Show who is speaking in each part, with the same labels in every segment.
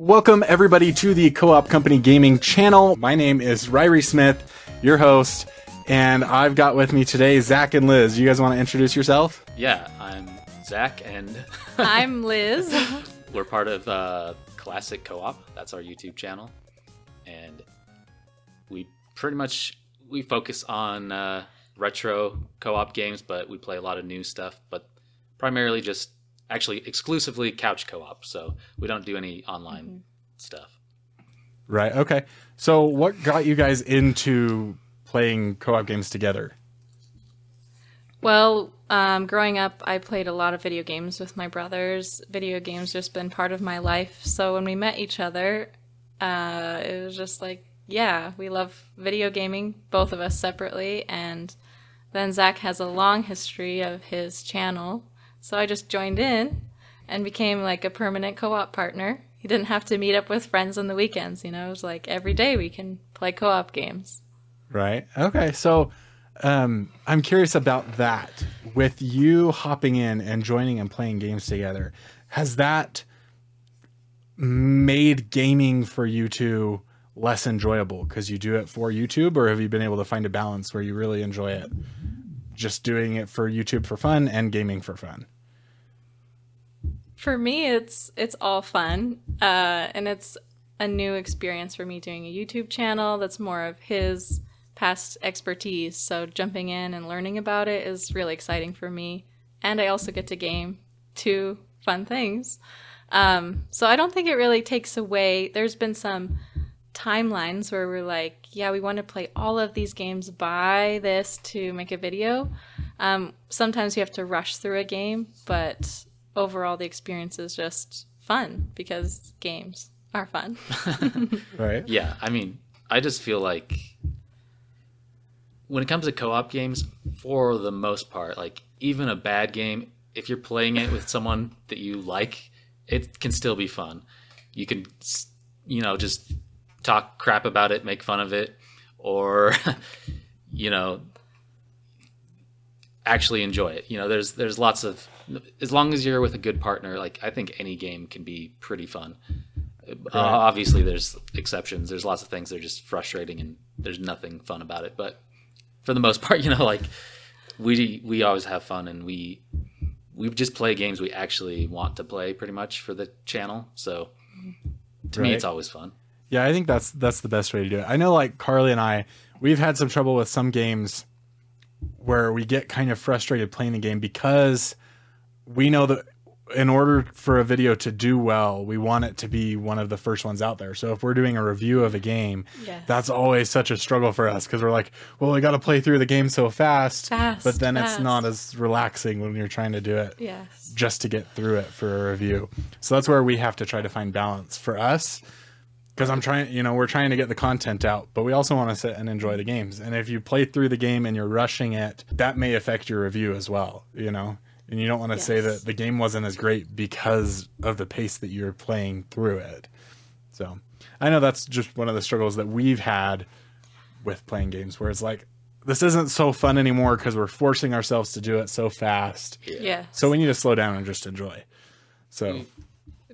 Speaker 1: Welcome, everybody, to the Co op Company Gaming channel. My name is Ryrie Smith, your host, and I've got with me today Zack and Liz. You guys want to introduce yourself?
Speaker 2: Yeah, I'm Zack, and
Speaker 3: I'm Liz.
Speaker 2: we're part of uh, Classic Co op. That's our YouTube channel. And we pretty much we focus on uh, retro co-op games, but we play a lot of new stuff. But primarily just actually exclusively couch co-op. So we don't do any online mm-hmm. stuff.
Speaker 1: Right. Okay. So what got you guys into playing co-op games together?
Speaker 3: Well, um, growing up, I played a lot of video games with my brothers. Video games just been part of my life. So when we met each other, uh, it was just like, yeah, we love video gaming, both of us separately. And then Zack has a long history of his channel so I just joined in and became like a permanent co op partner. He didn't have to meet up with friends on the weekends, you know, it was like every day we can play co op games.
Speaker 1: Right. Okay. So um, I'm curious about that. With you hopping in and joining and playing games together, has that made gaming for you two less enjoyable because you do it for YouTube, or have you been able to find a balance where you really enjoy it? Just doing it for YouTube for fun and gaming for fun?
Speaker 3: For me, it's it's all fun, uh, and it's a new experience for me doing a YouTube channel that's more of his past expertise. So jumping in and learning about it is really exciting for me, and I also get to game two fun things. Um, so I don't think it really takes away. There's been some timelines where we're like, yeah, we want to play all of these games by this to make a video. Um, sometimes you have to rush through a game, but overall, the experience is just fun because games are fun.
Speaker 1: right.
Speaker 2: Yeah. I mean, I just feel like when it comes to co op games, for the most part, like even a bad game, if you're playing it with someone that you like, it can still be fun. You can, you know, just talk crap about it, make fun of it, or you know, actually enjoy it. You know, there's there's lots of as long as you're with a good partner, like I think any game can be pretty fun. Uh, obviously, there's exceptions. There's lots of things that are just frustrating and there's nothing fun about it. But for the most part, you know, like we we always have fun and we we just play games we actually want to play pretty much for the channel. So to right. me, it's always fun.
Speaker 1: Yeah, I think that's that's the best way to do it. I know like Carly and I, we've had some trouble with some games where we get kind of frustrated playing the game because we know that in order for a video to do well, we want it to be one of the first ones out there. So if we're doing a review of a game, yeah. that's always such a struggle for us because we're like, well, we got to play through the game so fast,
Speaker 3: fast
Speaker 1: but then
Speaker 3: fast.
Speaker 1: it's not as relaxing when you're trying to do it
Speaker 3: yes.
Speaker 1: just to get through it for a review. So that's where we have to try to find balance for us because I'm trying, you know, we're trying to get the content out, but we also want to sit and enjoy the games. And if you play through the game and you're rushing it, that may affect your review as well, you know. And you don't want to yes. say that the game wasn't as great because of the pace that you're playing through it. So, I know that's just one of the struggles that we've had with playing games where it's like this isn't so fun anymore because we're forcing ourselves to do it so fast.
Speaker 3: Yeah.
Speaker 1: So we need to slow down and just enjoy. So mm.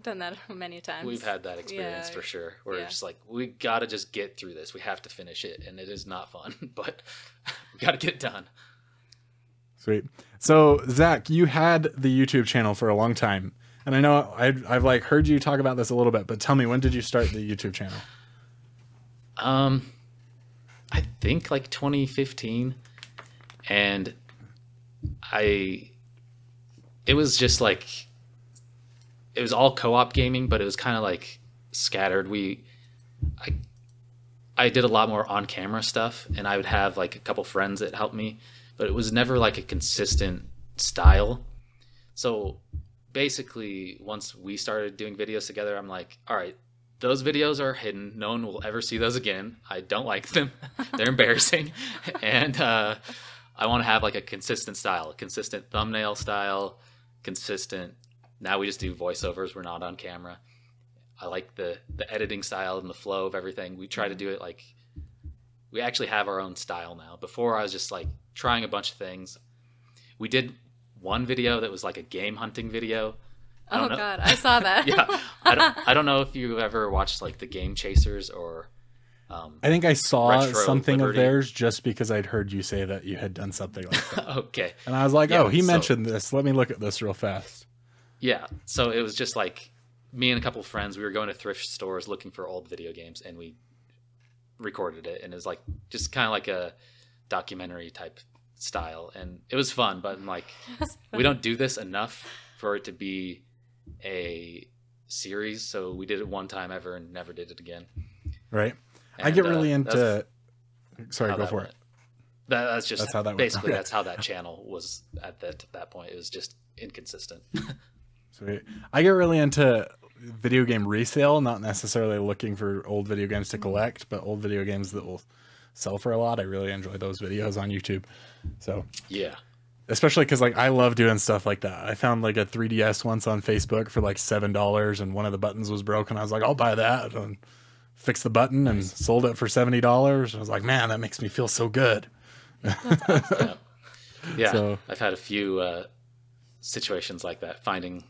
Speaker 3: Done that many times.
Speaker 2: We've had that experience yeah. for sure. We're yeah. just like, we got to just get through this. We have to finish it, and it is not fun, but we got to get it done.
Speaker 1: Sweet. So Zack, you had the YouTube channel for a long time, and I know I've, I've like heard you talk about this a little bit, but tell me when did you start the YouTube channel?
Speaker 2: Um, I think like 2015, and I, it was just like it was all co-op gaming, but it was kind of like scattered. We, I, I did a lot more on-camera stuff, and I would have like a couple friends that helped me, but it was never like a consistent style. So basically, once we started doing videos together, I'm like, all right, those videos are hidden. No one will ever see those again. I don't like them. They're embarrassing, and uh, I want to have like a consistent style, a consistent thumbnail style, consistent now we just do voiceovers. We're not on camera. I like the the editing style and the flow of everything. We try to do it like we actually have our own style now. Before I was just like trying a bunch of things. We did one video that was like a game hunting video.
Speaker 3: Oh god, I saw that.
Speaker 2: yeah, I don't, I don't know if you've ever watched like the Game Chasers or um,
Speaker 1: I think I saw
Speaker 2: Retro
Speaker 1: something
Speaker 2: Liberty.
Speaker 1: of theirs just because I'd heard you say that you had done something like that.
Speaker 2: okay,
Speaker 1: And I was like,
Speaker 2: Yeah,
Speaker 1: oh, he
Speaker 2: so-
Speaker 1: mentioned this. Let me look at this real fast.
Speaker 2: Yeah. So it was just like me and a couple of friends. We were going to thrift stores looking for old video games, and we recorded it, and it was like just kind of like a documentary type style, and it was fun. But I'm like, we don't do this enough for it to be a series, so we did it one time ever and never did it again.
Speaker 1: Right? I get
Speaker 2: uh,
Speaker 1: really
Speaker 2: that's
Speaker 1: into. Sorry, go for
Speaker 2: went.
Speaker 1: it.
Speaker 2: That, that's just
Speaker 1: That's how that
Speaker 2: basically
Speaker 1: Okay.
Speaker 2: that's how that channel was at that that point. It was just inconsistent.
Speaker 1: Sweet. I get really into video game resale, not necessarily looking for old video games to collect, but old video games that will sell for a lot. I really enjoy those videos on YouTube. So,
Speaker 2: yeah,
Speaker 1: especially because like I love doing stuff like that. I found like a 3DS once on Facebook for like seven dollars, and one of the buttons was broken. I was like, I'll buy that and fix the button, and sold it for seventy dollars. I was like, man, that makes me feel so good.
Speaker 2: yeah, yeah.
Speaker 1: So-
Speaker 2: I've had a few uh, situations like that, finding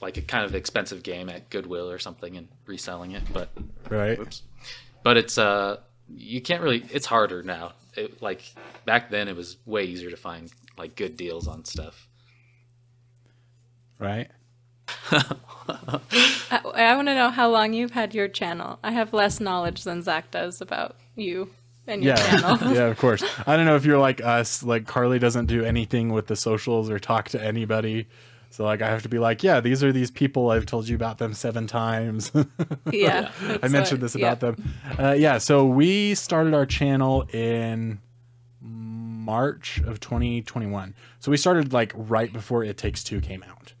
Speaker 2: like a kind of expensive game at Goodwill or something and reselling it. But
Speaker 1: Right?
Speaker 2: Oops. But it's uh you can't really it's harder now. It, like back then it was way easier to find like good deals on stuff.
Speaker 1: Right?
Speaker 3: I, I want to know how long you've had your channel. I have less knowledge than Zack does about you and your
Speaker 1: Yeah,
Speaker 3: channel.
Speaker 1: yeah, of course. I don't know if you're like us. Like Carly doesn't do anything with the socials or talk to anybody. So like I have to be like, yeah, these are these people. I've told you about them seven times.
Speaker 3: yeah,
Speaker 1: I mentioned
Speaker 3: what-
Speaker 1: this
Speaker 3: yeah.
Speaker 1: about them. Uh, yeah, so we started our channel in March of 2021. So we started like right before It Takes Two came out.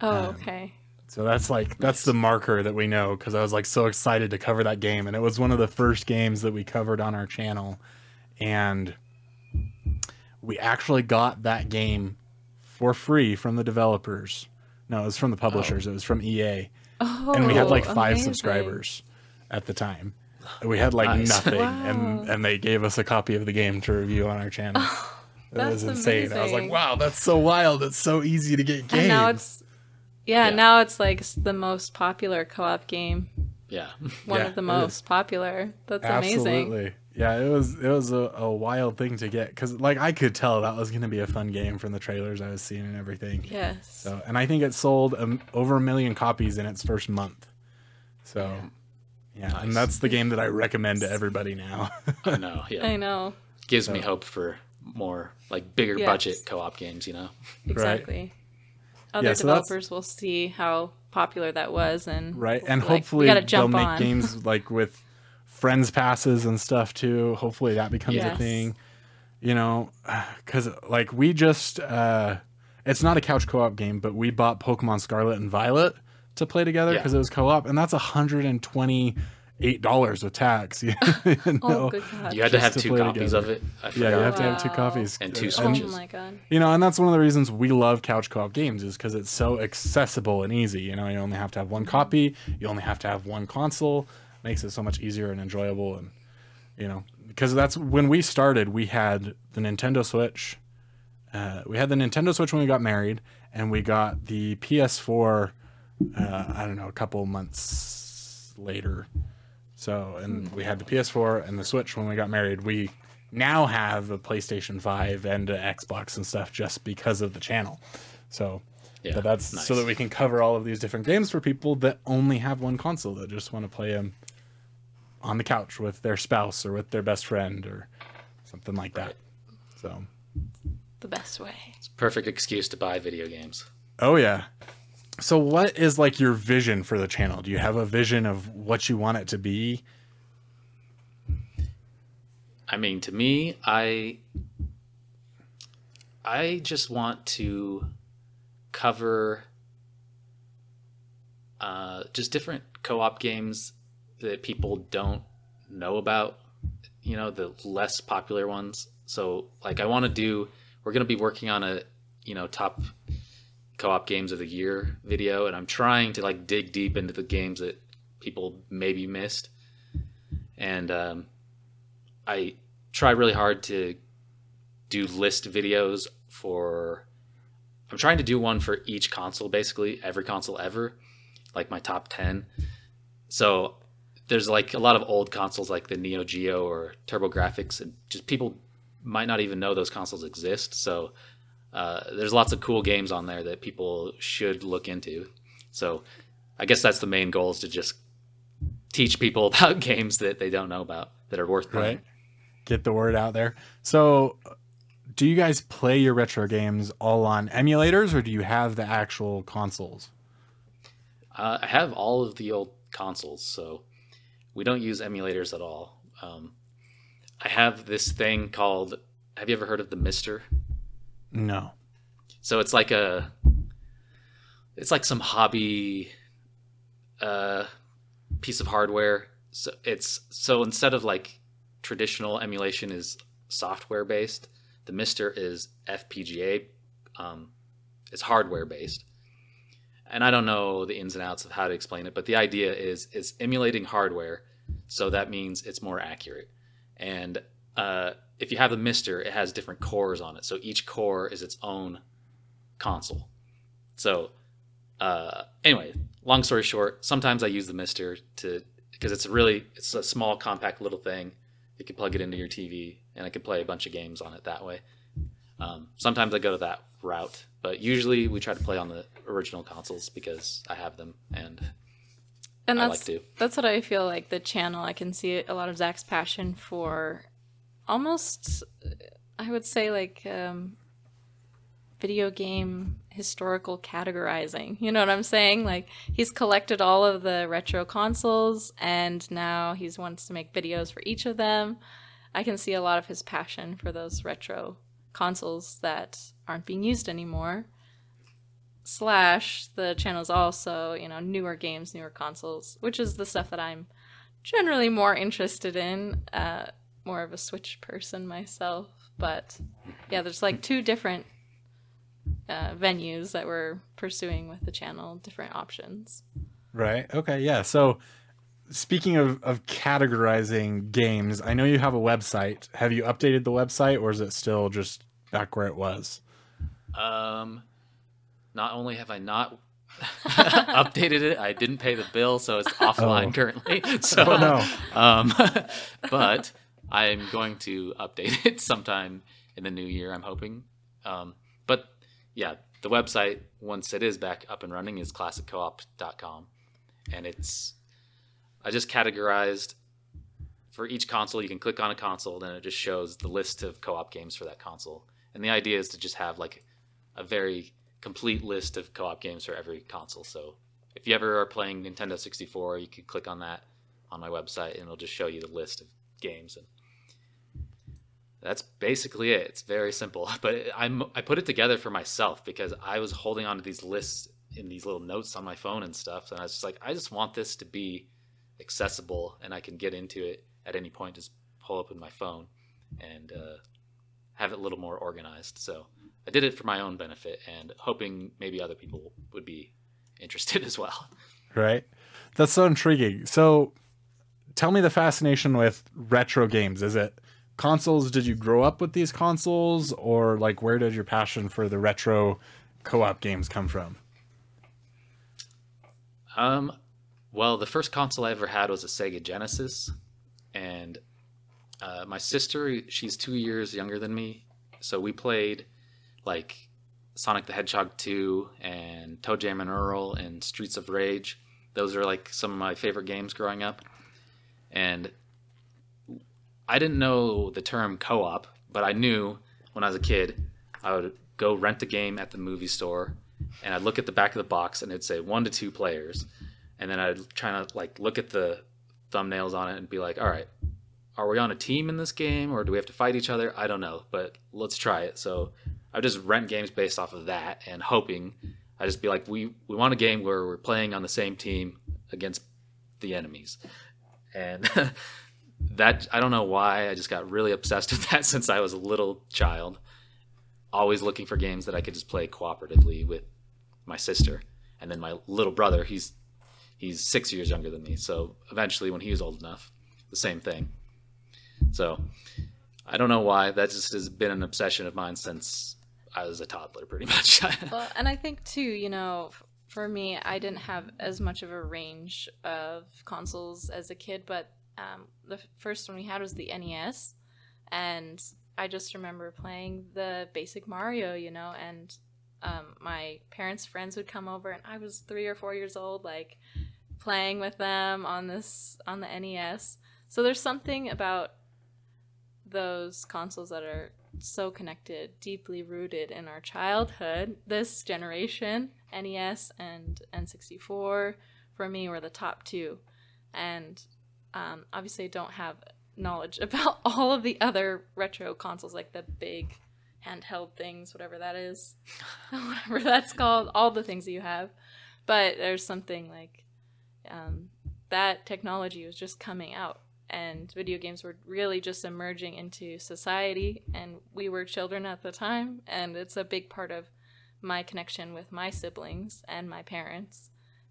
Speaker 3: Oh, okay.
Speaker 1: So that's like that's the marker that we know because I was like so excited to cover that game, and it was one of the first games that we covered on our channel, and we actually got that game for free from the developers. No, it was from the oh. publishers. It was from EA,
Speaker 3: Oh,
Speaker 1: and we had like oh, five
Speaker 3: amazing.
Speaker 1: subscribers at the time. We had like
Speaker 2: Nice.
Speaker 1: nothing,
Speaker 3: Wow.
Speaker 1: and and they gave us a copy of the game to review on our channel. Oh, it
Speaker 3: that's
Speaker 1: was insane. I was like, wow, that's so wild. It's so easy to get games.
Speaker 3: And now it's yeah,
Speaker 2: Yeah.
Speaker 3: now it's like the most popular co-op game.
Speaker 2: Yeah.
Speaker 3: One
Speaker 1: Yeah,
Speaker 3: of the most popular. That's amazing.
Speaker 1: Absolutely. Yeah, it was it was a, a wild thing to get because like I could tell that was going to be a fun game from the trailers I was seeing and everything.
Speaker 3: Yes.
Speaker 1: So and I think it sold um, over a million copies in its first month. So yeah, and
Speaker 2: Nice.
Speaker 1: that's the game that I recommend to everybody now.
Speaker 2: I know. Yeah.
Speaker 3: I know.
Speaker 2: Gives me hope for more like bigger
Speaker 3: Yes.
Speaker 2: budget co-op games, you know.
Speaker 3: Exactly. Other
Speaker 1: Yeah, so
Speaker 3: developers will see how popular that was and
Speaker 1: right, and
Speaker 3: like,
Speaker 1: hopefully they'll
Speaker 3: jump
Speaker 1: make
Speaker 3: on.
Speaker 1: games like with friends passes and stuff too. Hopefully that becomes a thing. You know, because like we just uh it's not a couch co-op game, but we bought Pokemon Scarlet and Violet to play together
Speaker 2: Yeah.
Speaker 1: because it was co-op, and that's hundred and twenty eight dollars with tax. You
Speaker 3: Oh,
Speaker 1: know?
Speaker 3: good God.
Speaker 2: You had to have
Speaker 1: to
Speaker 2: two copies
Speaker 1: together.
Speaker 2: of it. I
Speaker 1: Yeah, you have to have two
Speaker 3: Wow.
Speaker 1: copies
Speaker 2: And two switches.
Speaker 3: Oh my God.
Speaker 1: you know, and that's one of the reasons we love couch co-op games is because it's so accessible and easy. You know, you only have to have one copy, you only have to have one console, makes it so much easier and enjoyable. And you know, because that's when we started, we had the Nintendo Switch. Uh, we had the Nintendo Switch when we got married, and we got the PS4. Uh, I don't know, a couple months later. So, and we had the PS4 and the Switch when we got married. We now have a PlayStation 5 and an Xbox and stuff just because of the channel. So,
Speaker 2: Yeah,
Speaker 1: but that's
Speaker 2: nice.
Speaker 1: so that we can cover all of these different games for people that only have one console that just want to play them on the couch with their spouse or with their best friend or something like that. So,
Speaker 3: The best way.
Speaker 2: It's a perfect excuse to buy video games.
Speaker 1: oh yeah. So, what is like your vision for the channel? Do you have a vision of what you want it to be?
Speaker 2: I mean, to me, I I just want to cover uh, just different co-op games that people don't know about. You know, the less popular ones. So, like, I want to do. We're going to be working on a you know top co-op games of the year video, and I'm trying to like dig deep into the games that people maybe missed. And um, I try really hard to do list videos for. I'm trying to do one for each console, basically every console ever, like my top 10. So there's like a lot of old consoles like the Neo Geo or TurboGrafx, and just people might not even know those consoles exist. So uh, there's lots of cool games on there that people should look into. So I guess that's the main goal is to just teach people about games that they don't know about that are worth playing.
Speaker 1: Right. Get the word out there. So, do you guys play your retro games all on emulators or do you have the actual consoles?
Speaker 2: Uh, I have all of the old consoles, so we don't use emulators at all. Um, I have this thing called. Have you ever heard of the MiSTer?
Speaker 1: No.
Speaker 2: So it's like a. It's like some hobby. Uh, piece of hardware. So it's so instead of like traditional emulation is software based, the MiSTer is FPGA. Um, it's hardware based and I don't know the ins and outs of how to explain it, but the idea is is emulating hardware, so that means it's more accurate. And uh, if you have the MiSTer, it has different cores on it, so each core is its own console. So uh, anyway, long story short, sometimes I use the MiSTer to because it's really it's a small, compact little thing. You can plug it into your TV, and I can play a bunch of games on it that way. Um, sometimes I go to that route, but usually we try to play on the original consoles because I have them and
Speaker 3: and
Speaker 2: I like to.
Speaker 3: that's what I feel like the channel. I can see a lot of Zack's passion for almost, I would say, like um, video game historical categorizing. You know what I'm saying? Like he's collected all of the retro consoles, and now he wants to make videos for each of them. I can see a lot of his passion for those retro consoles that aren't being used anymore. Slash, the channel's also, you know, newer games, newer consoles, which is the stuff that I'm generally more interested in. Uh, more of a Switch person myself. But yeah, there's like two different uh, venues that we're pursuing with the channel, different options.
Speaker 1: Right. Okay. Yeah. So, speaking of, of categorizing games, I know you have a website. Have you updated the website or is it still just back where it was?
Speaker 2: Um, not only have I not updated it, I didn't pay the bill, so it's offline
Speaker 1: Oh.
Speaker 2: currently. So
Speaker 1: Oh, no.
Speaker 2: Um, but I'm going to update it sometime in the new year. I'm hoping. Um, but yeah, the website once it is back up and running is classiccoop.com, and it's I just categorized for each console. You can click on a console, then it just shows the list of co-op games for that console. And the idea is to just have like a very complete list of co-op games for every console. So if you ever are playing Nintendo 64, you could click on that on my website and it'll just show you the list of games and that's basically it. It's very simple, but I'm I put it together for myself because I was holding on to these lists in these little notes on my phone and stuff, and I was just like, I just want this to be accessible and I can get into it at any point. Just pull open my phone and uh, have it a little more organized. So I did it for my own benefit and hoping maybe other people would be interested as well.
Speaker 1: Right. That's so intriguing. So, tell me the fascination with retro games. Is it consoles? Did you grow up with these consoles, or like where did your passion for the retro co-op games come from?
Speaker 2: Um, well, the first console I ever had was a Sega Genesis, and uh, my sister, she's two years younger than me, so we played like Sonic the Hedgehog 2 and ToeJam and Earl and Streets of Rage. Those are like some of my favorite games growing up, and I didn't know the term co-op, but I knew when I was a kid, I would go rent a game at the movie store, and I'd look at the back of the box and it'd say one to two players, and then I'd try to like look at the thumbnails on it and be like, all right, are we on a team in this game or do we have to fight each other? I don't know, but let's try it. So I just rent games based off of that and hoping I just be like, we we want a game where we're playing on the same team against the enemies, and that I don't know why I just got really obsessed with that since I was a little child. Always looking for games that I could just play cooperatively with my sister, and then my little brother. He's he's six years younger than me, so eventually when he was old enough, the same thing. So I don't know why that just has been an obsession of mine since I was a toddler, pretty much.
Speaker 3: Well, and I think too, you know, for me, I didn't have as much of a range of consoles as a kid, but um, the first one we had was the NES, and I just remember playing the basic Mario, you know, and um, my parents' friends would come over, and I was three or four years old, like playing with them on this on the NES. So there's something about those consoles that are so connected, deeply rooted in our childhood. This generation, NES and N64, for me were the top two, and um, obviously don't have knowledge about all of the other retro consoles, like the big handheld things, whatever that is, whatever that's called, all the things that you have. But there's something like um, that technology was just coming out, and video games were really just emerging into society, and we were children at the time, and it's a big part of my connection with my siblings and my parents.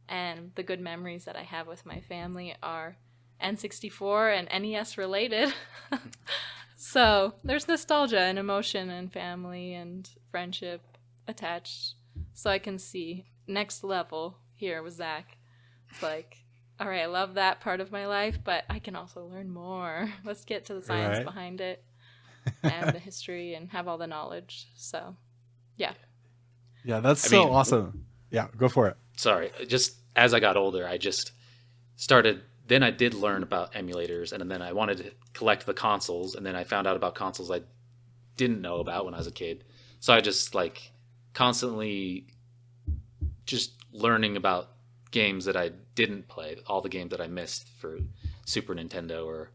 Speaker 3: And the good memories that I have with my family are N64 and NES related. so there's nostalgia and emotion and family and friendship attached. So I can see next level here with Zack. It's like, all right, I love that part of my life, but I can also learn more. Let's get to the science
Speaker 1: Right.
Speaker 3: behind it and the history and have all the knowledge. So, yeah.
Speaker 1: Yeah, that's
Speaker 2: I
Speaker 1: so
Speaker 2: mean-
Speaker 1: awesome. Yeah, go for it.
Speaker 2: sorry just as i got older i just started then i did learn about emulators and then i wanted to collect the consoles and then i found out about consoles i didn't know about when i was a kid so i just like constantly just learning about games that i didn't play all the games that i missed for super nintendo or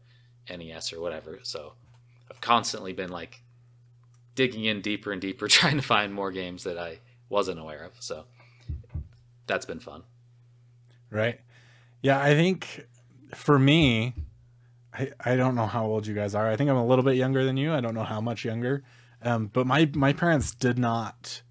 Speaker 2: nes or whatever so i've constantly been like digging in deeper and deeper trying to find more games that i wasn't aware of so that's been fun
Speaker 1: Right. Yeah, I think for me, I, I don't know how old you guys are. I think I'm a little bit younger than you. I don't know how much younger. Um, but my my parents did not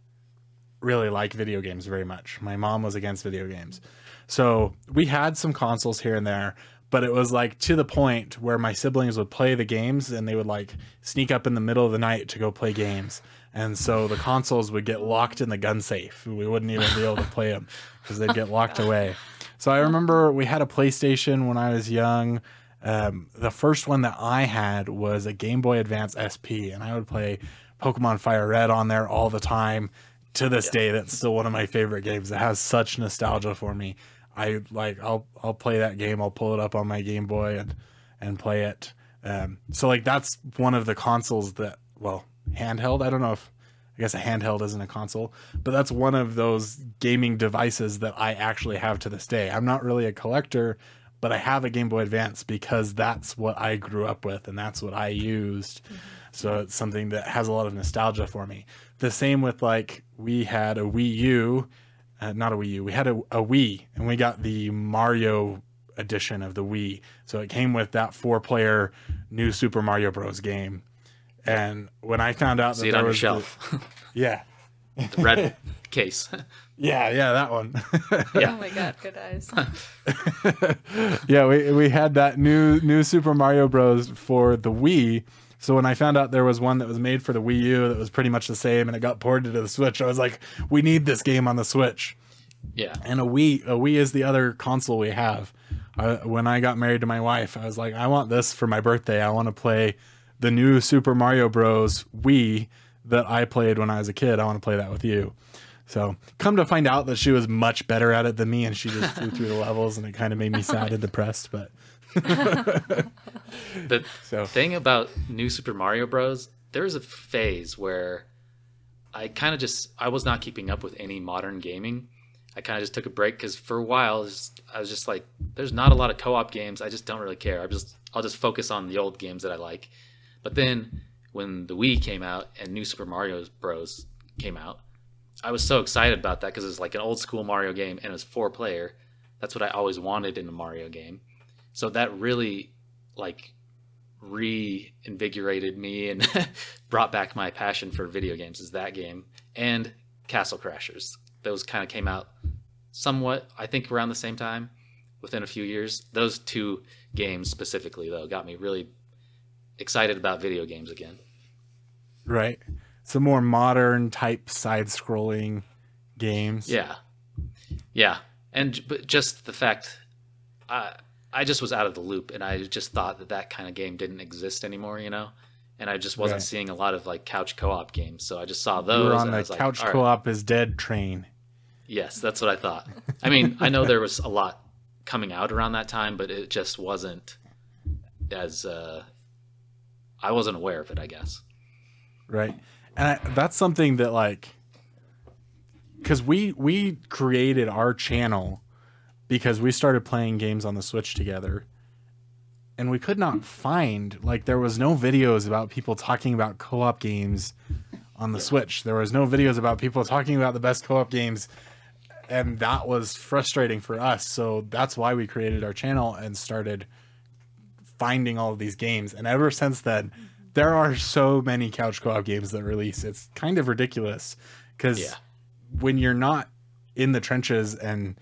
Speaker 1: really like video games very much. My mom was against video games. So we had some consoles here and there, but it was like to the point where my siblings would play the games and they would like sneak up in the middle of the night to go play games. And so the consoles would get locked in the gun safe. We wouldn't even be able to play them because they'd get locked away. So I remember we had a PlayStation when I was young. Um, the first one that I had was a Game Boy Advance SP, and I would play Pokemon Fire Red on there all the time. To this day, that's still one of my favorite games. It has such nostalgia for me. I like I'll I'll play that game. I'll pull it up on my Game Boy and and play it. Um, so like that's one of the consoles that well handheld. I don't know if I guess a handheld isn't a console, but that's one of those gaming devices that I actually have to this day. I'm not really a collector, but I have a Game Boy Advance because that's what I grew up with and that's what I used. So it's something that has a lot of nostalgia for me. The same with like we had a Wii U, uh, not a Wii U. We had a, a Wii and we got the Mario edition of the Wii. So it came with that four-player new Super Mario Bros. game. And when I found out that
Speaker 2: see it
Speaker 1: there
Speaker 2: on your
Speaker 1: was the- yeah,
Speaker 2: the red case
Speaker 1: yeah, yeah, that one.
Speaker 2: Yeah.
Speaker 3: Oh my god, good eyes.
Speaker 1: yeah, we we had that new new Super Mario Bros for the Wii. So when I found out there was one that was made for the Wii U that was pretty much the same and it got ported to the Switch, I was like, we need this game on the Switch.
Speaker 2: yeah
Speaker 1: And a Wii, a Wii is the other console we have. Uh, when I got married to my wife, I was like, I want this for my birthday. I want to play the new Super Mario Bros. Wii that I played when I was a kid. I want to play that with you. So come to find out that she was much better at it than me, and she just flew through the levels, and it kind of made me sad and depressed. But
Speaker 2: the
Speaker 1: so
Speaker 2: thing about new super mario bros there was a phase where i kind of just i was not keeping up with any modern gaming. I kind of just took a break because for a while was- i was just like there's not a lot of co-op games i just don't really care. I just i'll just focus on the old games that i like. But then when the wii came out and new super mario bros came out i was so excited about that because it was like an old school mario game and it was four player. That's what i always wanted in a mario game so that really like reinvigorated me and brought back my passion for video games is that game and Castle Crashers. Those kind of came out somewhat, I think, around the same time, within a few years. Those two games specifically, though, got me really excited about video games again.
Speaker 1: right, some more modern type side-scrolling games.
Speaker 2: Yeah, Yeah, and but just the fact, I I just was out of the loop, and I just thought that that kind of game didn't exist anymore, you know. And I just wasn't
Speaker 1: Right.
Speaker 2: seeing a lot of like couch co-op games, so I just saw those.
Speaker 1: were
Speaker 2: and
Speaker 1: on the
Speaker 2: was like,
Speaker 1: couch co-op is dead train.
Speaker 2: Yes, that's what I thought. I mean, I know there was a lot coming out around that time, but it just wasn't as uh, I wasn't aware of it. I guess.
Speaker 1: right and I, that's something that like because we we created our channel because we started playing games on the switch together and we could not find like there was no videos about people talking about co-op games on the switch. There was no videos about people talking about the best co-op games and that was frustrating for us. So that's why we created our channel and started finding all of these games. And ever since then there are so many couch co-op games that release. It's kind of ridiculous because
Speaker 2: Yeah.
Speaker 1: when you're not in the trenches and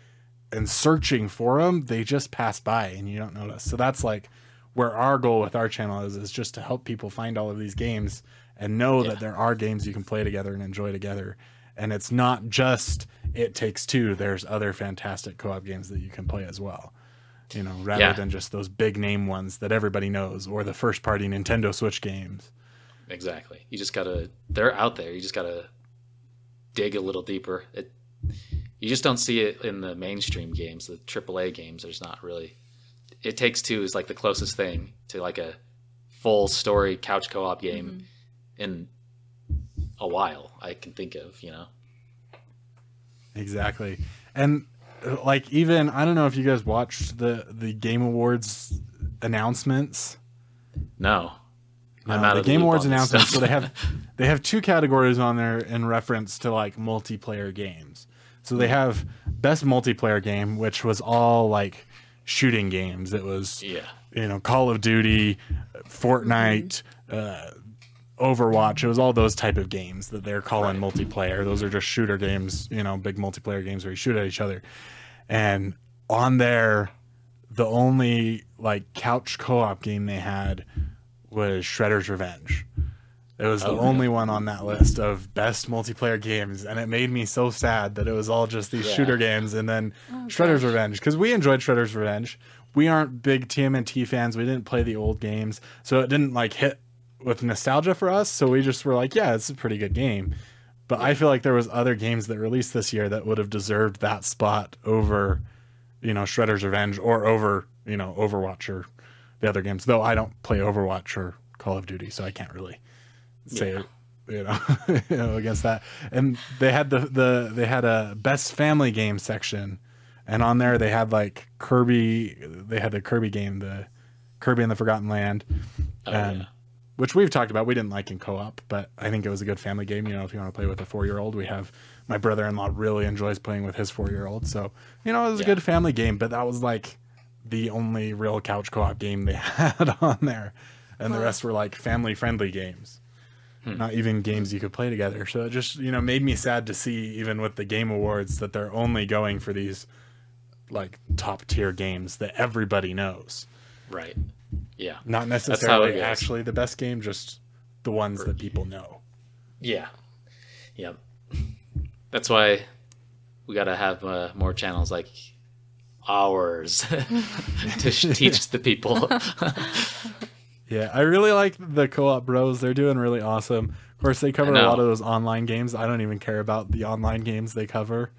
Speaker 1: and searching for them they just pass by and you don't notice so that's like where our goal with our channel is is just to help people find all of these games and know
Speaker 2: Yeah.
Speaker 1: that there are games you can play together and enjoy together and it's not just it takes two there's other fantastic co-op games that you can play as well you know rather
Speaker 2: Yeah.
Speaker 1: than just those big name ones that everybody knows or the first party nintendo switch games
Speaker 2: Exactly. You just gotta. They're out there. You just gotta dig a little deeper. It. You just don't see it in the mainstream games, the AAA games. There's not really. It takes two is like the closest thing to like a full story couch co-op game in a while I can think of. You know.
Speaker 1: Exactly. And uh, like even I don't know if you guys watched the the Game Awards announcements.
Speaker 2: No. I'm
Speaker 1: No,
Speaker 2: out
Speaker 1: the
Speaker 2: of
Speaker 1: Game
Speaker 2: loop
Speaker 1: Awards
Speaker 2: on
Speaker 1: announcements. So they have they have two categories on there in reference to like multiplayer games. So they have best multiplayer game, which was all like shooting games. It was
Speaker 2: Yeah.
Speaker 1: you know Call of Duty, Fortnite, uh, Overwatch. It was all those type of games that they're calling multiplayer. Those are just shooter games, you know, big multiplayer games where you shoot at each other. And on there, the only like couch co-op game they had was Shredder's Revenge. It was the
Speaker 2: Oh,
Speaker 1: only one on that list of best multiplayer games, and it made me so sad that it was all just these
Speaker 2: Yeah.
Speaker 1: shooter games and then oh, Shredder's Revenge because we enjoyed Shredder's Revenge. We aren't big TMNT fans. We didn't play the old games, so it didn't like hit with nostalgia for us. So we just were like, yeah, it's a pretty good game. But I feel like there was other games that released this year that would have deserved that spot over, you know, Shredder's Revenge or over, you know, Overwatch or the other games. Though I don't play Overwatch or Call of Duty, so I can't really say
Speaker 2: Yeah.
Speaker 1: you know, you know against that. And they had the the they had a best family game section, and on there they had like Kirby. They had the Kirby game, the Kirby and the Forgotten Land.
Speaker 2: Oh,
Speaker 1: um,
Speaker 2: yeah.
Speaker 1: which we've talked about. We didn't like in co-op, but I think it was a good family game. You know, if you want to play with a four-year-old, we have my brother-in-law really enjoys playing with his four-year-old. So you know, it was a good family game. But that was like the only real couch co-op game they had on there, and the rest were like family-friendly games.
Speaker 2: Hmm.
Speaker 1: Not even games you could play together. So it just you know made me sad to see even with the game awards that they're only going for these like top tier games that everybody knows
Speaker 2: Right. Yeah.
Speaker 1: not necessarily actually the best game, just the ones that people know.
Speaker 2: Yeah. Yep. That's why we got to have uh, more channels like ours to teach the people.
Speaker 1: Yeah, I really like the co-op bros. They're doing really awesome. Of course, they cover a lot of those online games. I don't even care about the online games they cover.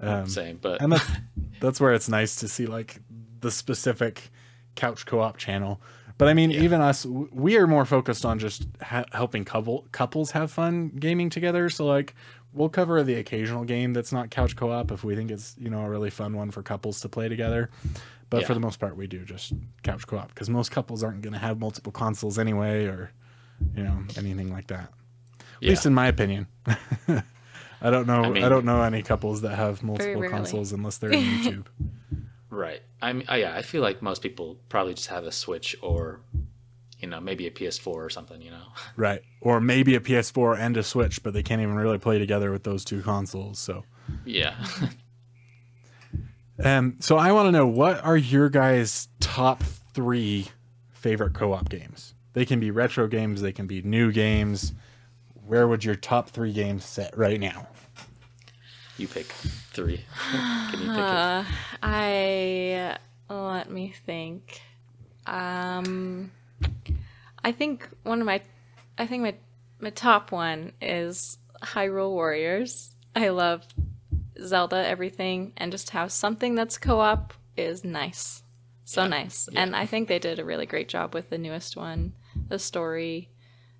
Speaker 1: Um,
Speaker 2: Same, but
Speaker 1: and that's that's where it's nice to see like the specific couch co-op channel. But I mean,
Speaker 2: Yeah.
Speaker 1: even us, we are more focused on just ha- helping couple couples have fun gaming together. So like, we'll cover the occasional game that's not couch co-op if we think it's you know a really fun one for couples to play together. But for the most part, we do just couch co-op because most couples aren't going to have multiple consoles anyway, or you know anything like that. At
Speaker 2: yeah.
Speaker 1: least in my opinion. I don't know. I,
Speaker 2: I
Speaker 1: don't know any couples that have multiple consoles unless they're on YouTube.
Speaker 2: right. I mean, yeah, I feel like most people probably just have a Switch or, you know, maybe a PS4 or something. You know.
Speaker 1: right. Or maybe a PS4 and a Switch, but they can't even really play together with those two consoles. So,
Speaker 2: Yeah.
Speaker 1: Um, so I want to know what are your guys' top three favorite co-op games? They can be retro games. They can be new games. Where would your top three games sit right now?
Speaker 2: You pick three. Can you pick it?
Speaker 3: Uh, I let me think. Um, I think one of my, I think my my top one is Hyrule Warriors. I love Zelda everything, and just have something that's co-op is nice, so
Speaker 2: Yeah.
Speaker 3: nice.
Speaker 2: Yeah.
Speaker 3: And I think they did a really great job with the newest one, the story,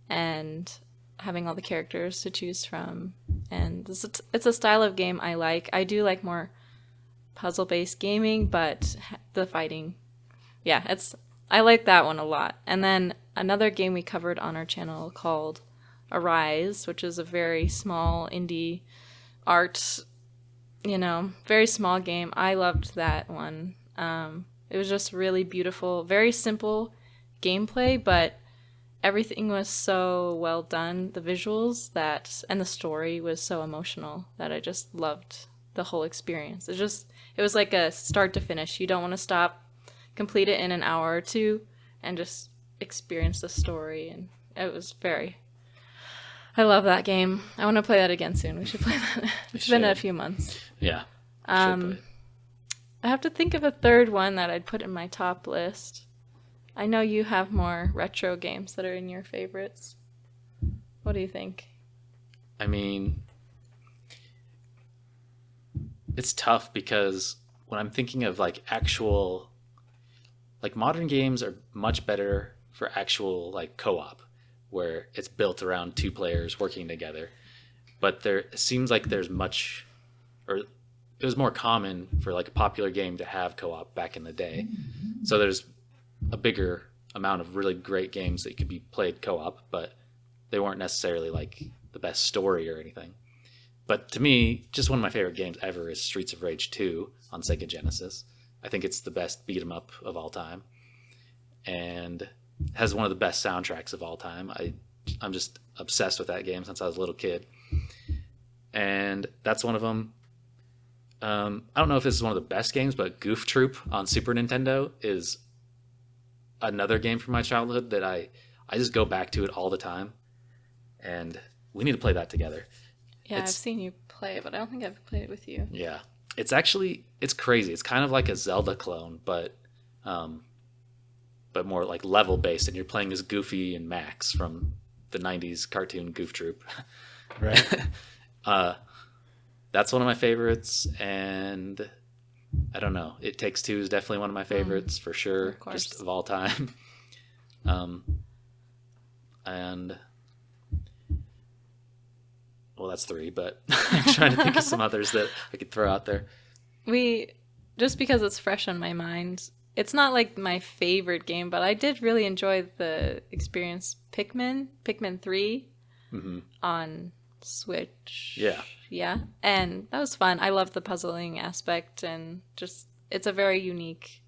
Speaker 3: and having all the characters to choose from. And it's a, it's a style of game I like. I do like more puzzle based gaming, but the fighting, yeah, it's I like that one a lot. And then another game we covered on our channel called Arise, which is a very small indie art, you know, very small game. I loved that one. Um, it was just really beautiful, very simple gameplay, but everything was so well done. The visuals that and the story was so emotional that I just loved the whole experience. It just it was like a start to finish. You don't want to stop, complete it in an hour or two, and just experience the story. And it was very. I love that game. I want to play that again soon. We should play that. It's been a few months.
Speaker 2: Yeah.
Speaker 3: Um, I have to think of a third one that I'd put in my top list. I know you have more retro games that are in your favorites. What do you think?
Speaker 2: I mean, it's tough because when I'm thinking of like actual, like modern games are much better for actual like co-op, where it's built around two players working together. But there seems like there's much, or it was more common for like a popular game to have co-op back in the day. So there's a bigger amount of really great games that could be played co-op, but they weren't necessarily like the best story or anything. But to me, just one of my favorite games ever is Streets of Rage 2 on Sega Genesis. I think it's the best beat 'em up of all time, and has one of the best soundtracks of all time. I I'm just obsessed with that game since I was a little kid, and that's one of them. Um, I don't know if this is one of the best games, but Goof Troop on Super Nintendo is another game from my childhood that I I just go back to it all the time, and we need to play that together.
Speaker 3: Yeah, I've seen you play it, but I don't think I've played it with you.
Speaker 2: Yeah, it's actually it's crazy. It's kind of like a Zelda clone, but um, but more like level based, and you're playing as Goofy and Max from the '90s cartoon Goof Troop.
Speaker 1: Right.
Speaker 2: uh, that's one of my favorites, and I don't know. It Takes Two is definitely one of my favorites for sure,
Speaker 3: Of course.
Speaker 2: just of all time. um, and well, that's three, but I'm trying to think of some others that I could throw out there.
Speaker 3: We just because it's fresh on my mind. It's not like my favorite game, but I did really enjoy the experience Pikmin, Pikmin 3
Speaker 2: hmm
Speaker 3: on Switch.
Speaker 2: Yeah.
Speaker 3: Yeah. And that was fun. I love the puzzling aspect and just it's a very unique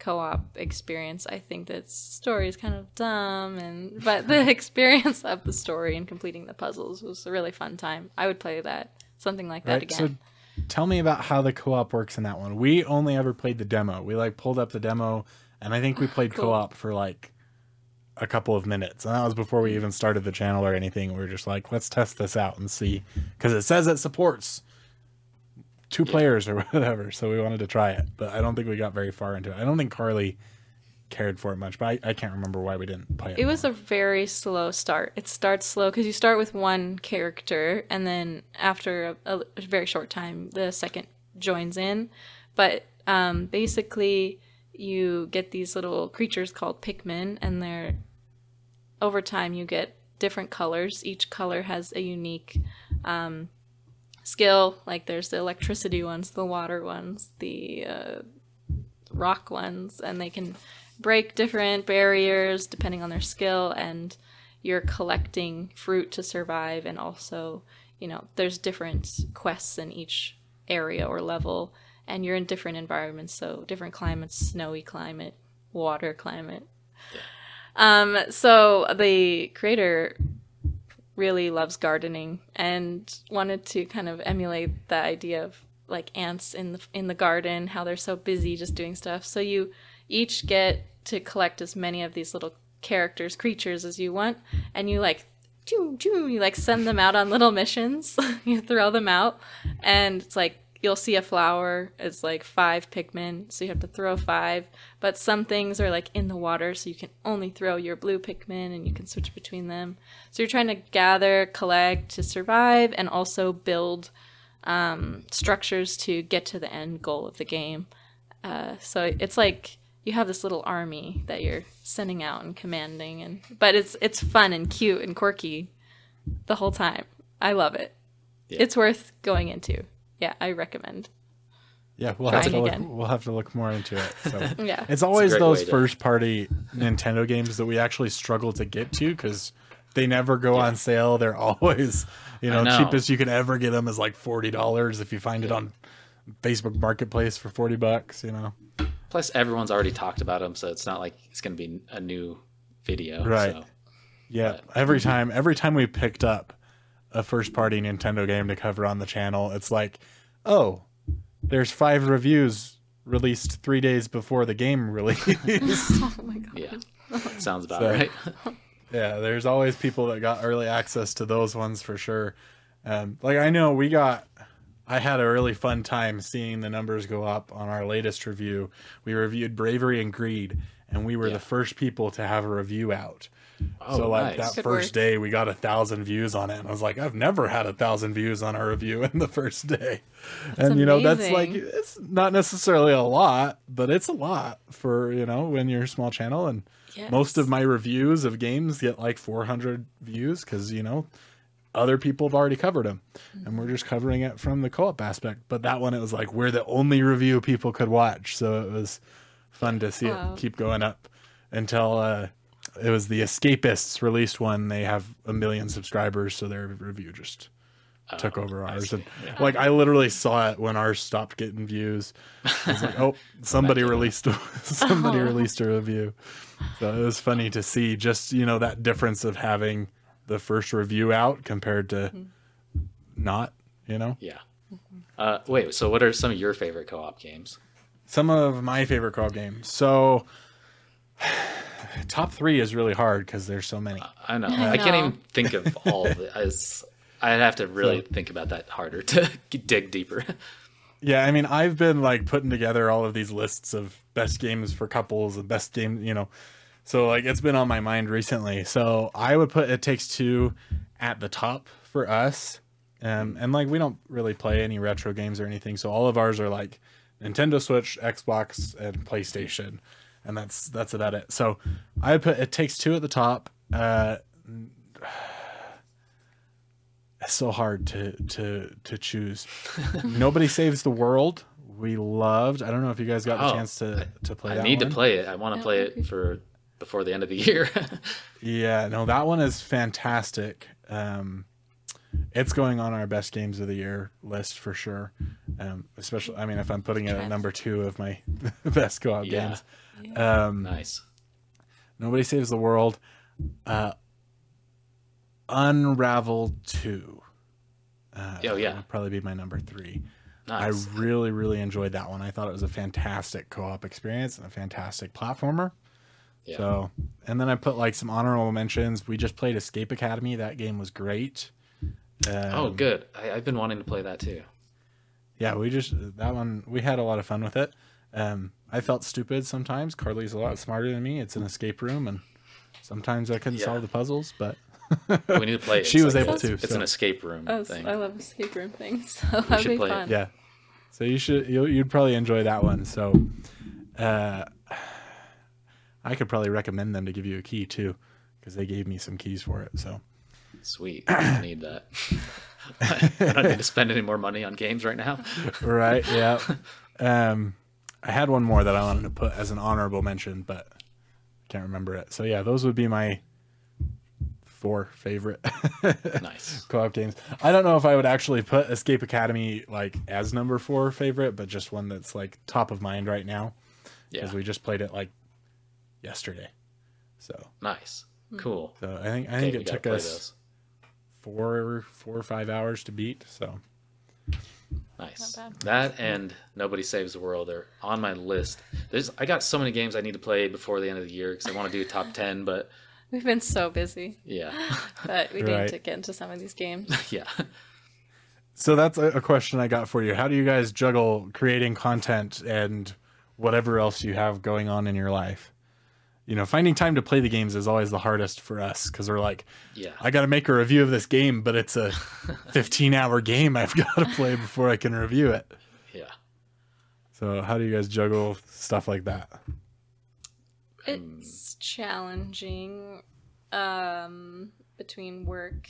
Speaker 3: co-op experience. I think that story is kind of dumb and but the experience of the story and completing the puzzles was a really fun time. I would play that. Something like that
Speaker 1: right.
Speaker 3: again.
Speaker 1: So tell me about how the co-op works in that one. We only ever played the demo. We like pulled up the demo and I think we played
Speaker 3: Cool.
Speaker 1: co-op for like a couple of minutes. And that was before we mm. even started the channel or anything. We were just like, let's test this out and see cuz it says it supports two players or whatever. So we wanted to try it, but I don't think we got very far into it. I don't think Carly cared for it much, but I, I can't remember why we didn't play it.
Speaker 3: It was a very slow start. It starts slow because you start with one character, and then after a, a very short time, the second joins in. But um, basically, you get these little creatures called Pikmin, and they're over time you get different colors. Each color has a unique um, skill. Like there's the electricity ones, the water ones, the uh, rock ones, and they can break different barriers depending on their skill and you're collecting fruit to survive and also you know there's different quests in each area or level and you're in different environments so different climates snowy climate water climate. Um so the creator really loves gardening and wanted to kind of emulate the idea of like ants in the in the garden how they're so busy just doing stuff. So you each get to collect as many of these little characters creatures as you want and you like choo, choo, you like send them out on little missions. you throw them out, and it's like you'll see a flower. It's like five Pikmin, so you have to throw five. But some things are like in the water, so you can only throw your blue Pikmin, and you can switch between them. So you're trying to gather, collect to survive, and also build um, structures to get to the end goal of the game. Uh, so it's like you have this little army that you're sending out and commanding, and but it's it's fun and cute and quirky the whole time. I love it.
Speaker 2: Yeah.
Speaker 3: It's worth going into. Yeah, I recommend.
Speaker 1: Yeah, we'll have to look,
Speaker 3: again.
Speaker 1: we'll have to look more into it. So
Speaker 3: Yeah.
Speaker 1: it's always
Speaker 2: great
Speaker 1: those
Speaker 2: way to-
Speaker 1: first party Nintendo games that we actually struggle to get to because they never go on sale. They're always, you know,
Speaker 2: know.
Speaker 1: cheapest you can ever get them is like forty dollars if you find it on Facebook Marketplace for forty bucks. You know,
Speaker 2: Plus, everyone's already talked about them, so it's not like it's going to be a new video.
Speaker 1: Right.
Speaker 2: So.
Speaker 1: yeah. Every time, every time we picked up a first party Nintendo game to cover on the channel, it's like, oh, there's five reviews released three days before the game released.
Speaker 3: oh my god.
Speaker 2: Yeah. Sounds about
Speaker 1: So-
Speaker 2: right.
Speaker 1: Yeah, there's always people that got early access to those ones for sure. Um, like I know we got, I had a really fun time seeing the numbers go up on our latest review. We reviewed Bravery and Greed, and we were
Speaker 2: Yeah.
Speaker 1: the first people to have a review out.
Speaker 2: Oh,
Speaker 1: so like
Speaker 2: nice.
Speaker 1: that
Speaker 3: Good
Speaker 1: first
Speaker 3: work.
Speaker 1: day, we got a thousand views on it, and I was like, I've never had a thousand views on a review in the first day. That's and you know, that's like it's not necessarily a lot, but it's a lot for you know when you're a small channel and most of my reviews of games get like 400 views because you know other people have already covered them. And we're just covering it from the co-op aspect. But that one it was like we're the only review people could watch. So it was fun to see
Speaker 3: Wow.
Speaker 1: it keep going up until uh it was the escapists released one. They have a million subscribers so their review just took over
Speaker 2: Oh,
Speaker 1: ours. and
Speaker 2: Yeah.
Speaker 1: like i literally saw it when ours stopped getting views. I was like oh somebody released somebody
Speaker 3: Oh.
Speaker 1: released a review. So it was funny to see just you know that difference of having the first review out compared to not you know
Speaker 2: Yeah. Uh, wait, so what are some of your favorite co-op games?
Speaker 1: some of my favorite co-op games so top three is really hard because there's so many
Speaker 2: I know.
Speaker 3: I
Speaker 2: I, can't even think of all of it. I was- I'd have to really think about that harder to dig deeper.
Speaker 1: Yeah, I mean, I've been like putting together all of these lists of best games for couples and best game, you know. So like it's been on my mind recently. So I would put It Takes Two at the top for us. Um, and like we don't really play any retro games or anything, so all of ours are like Nintendo Switch, Xbox, and PlayStation, and that's that's about it. So I put It Takes Two at the top. Uh, it's so hard to to to choose. Nobody saves the world. We loved. I don't know if you guys got the
Speaker 2: Oh,
Speaker 1: chance to to play. That.
Speaker 2: I need
Speaker 1: one.
Speaker 2: to play it. I want to play it for before the end of the year.
Speaker 1: Yeah, no, that one is fantastic. Um, it's going on our best games of the year list for sure. Um, especially, I mean, if I'm putting it at number two of my best co-op
Speaker 2: Yeah.
Speaker 1: games. Um,
Speaker 2: nice.
Speaker 1: Nobody saves the world. Uh, Unravel two. Uh,
Speaker 2: Oh, yeah.
Speaker 1: would probably be my number three.
Speaker 2: Nice.
Speaker 1: I really, really enjoyed that one. I thought it was a fantastic co-op experience and a fantastic platformer.
Speaker 2: Yeah.
Speaker 1: So, and then I put like some honorable mentions. We just played Escape Academy. That game was great. Um,
Speaker 2: oh, good. I, I've been wanting to play that too.
Speaker 1: Yeah, we just that one. We had a lot of fun with it. Um, I felt stupid sometimes. Carly's a lot smarter than me. It's an escape room, and sometimes I couldn't
Speaker 2: Yeah.
Speaker 1: solve the puzzles. But
Speaker 2: We need to play it.
Speaker 1: She
Speaker 2: It's
Speaker 1: was
Speaker 2: like
Speaker 1: able to,
Speaker 2: It's
Speaker 1: so.
Speaker 2: an escape room
Speaker 3: Oh,
Speaker 2: thing.
Speaker 3: I love escape room things, so that'd
Speaker 2: should
Speaker 3: be
Speaker 2: play it.
Speaker 1: yeah, so you should you, you'd probably enjoy that one. So, uh, I could probably recommend them to give you a key too, because they gave me some keys for it. So.
Speaker 2: Sweet. I need that. I don't need to spend any more money on games right now.
Speaker 1: right yeah um i had one more that i wanted to put as an honorable mention but I can't remember it so yeah those would be my four favorite
Speaker 2: Nice.
Speaker 1: co-op games i don't know if i would actually put escape academy like as number four favorite but just one that's like top of mind right now
Speaker 2: Yeah.
Speaker 1: because we just played it like yesterday so
Speaker 2: Nice. Hmm. Cool.
Speaker 1: so i think i think
Speaker 2: we
Speaker 1: it took us
Speaker 2: those.
Speaker 1: four four or five hours to beat so
Speaker 2: Nice. That and Nobody Saves the World are on my list. There's I got so many games I need to play before the end of the year because I want to do a top ten, but
Speaker 3: We've been so busy,
Speaker 2: Yeah.
Speaker 3: but we
Speaker 1: Right.
Speaker 3: need to get into some of these games.
Speaker 2: yeah.
Speaker 1: So that's a, a question I got for you. How do you guys juggle creating content and whatever else you have going on in your life? You know, finding time to play the games is always the hardest for us because we're like,
Speaker 2: Yeah.
Speaker 1: I got to make a review of this game, but it's a 15 hour game I've got to play before I can review it.
Speaker 2: Yeah.
Speaker 1: So, how do you guys juggle stuff like that?
Speaker 3: It's challenging um, between work,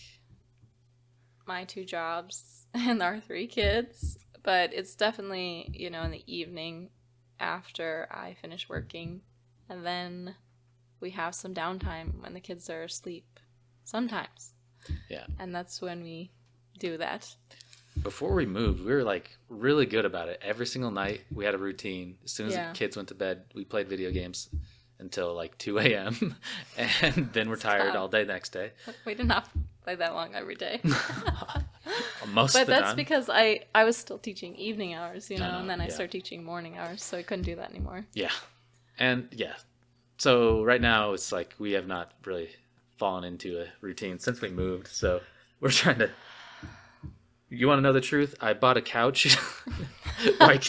Speaker 3: my two jobs, and our three kids. But it's definitely, you know, in the evening after I finish working. And then we have some downtime when the kids are asleep. Sometimes.
Speaker 2: Yeah.
Speaker 3: And that's when we do that.
Speaker 2: Before we moved, we were like really good about it. Every single night we had a routine. As soon as
Speaker 3: Yeah.
Speaker 2: the kids went to bed, we played video games until like 2 a.m. and then we're tired all day the next day.
Speaker 3: We did not play that long every day.
Speaker 2: Most
Speaker 3: but
Speaker 2: of the
Speaker 3: that's
Speaker 2: time.
Speaker 3: because I I was still teaching evening hours, you know,
Speaker 2: know,
Speaker 3: and then I
Speaker 2: yeah.
Speaker 3: started teaching morning hours, so I couldn't do that anymore.
Speaker 2: Yeah. And yeah. So right now it's like we have not really fallen into a routine since we moved. So we're trying to You want to know the truth? I bought a couch like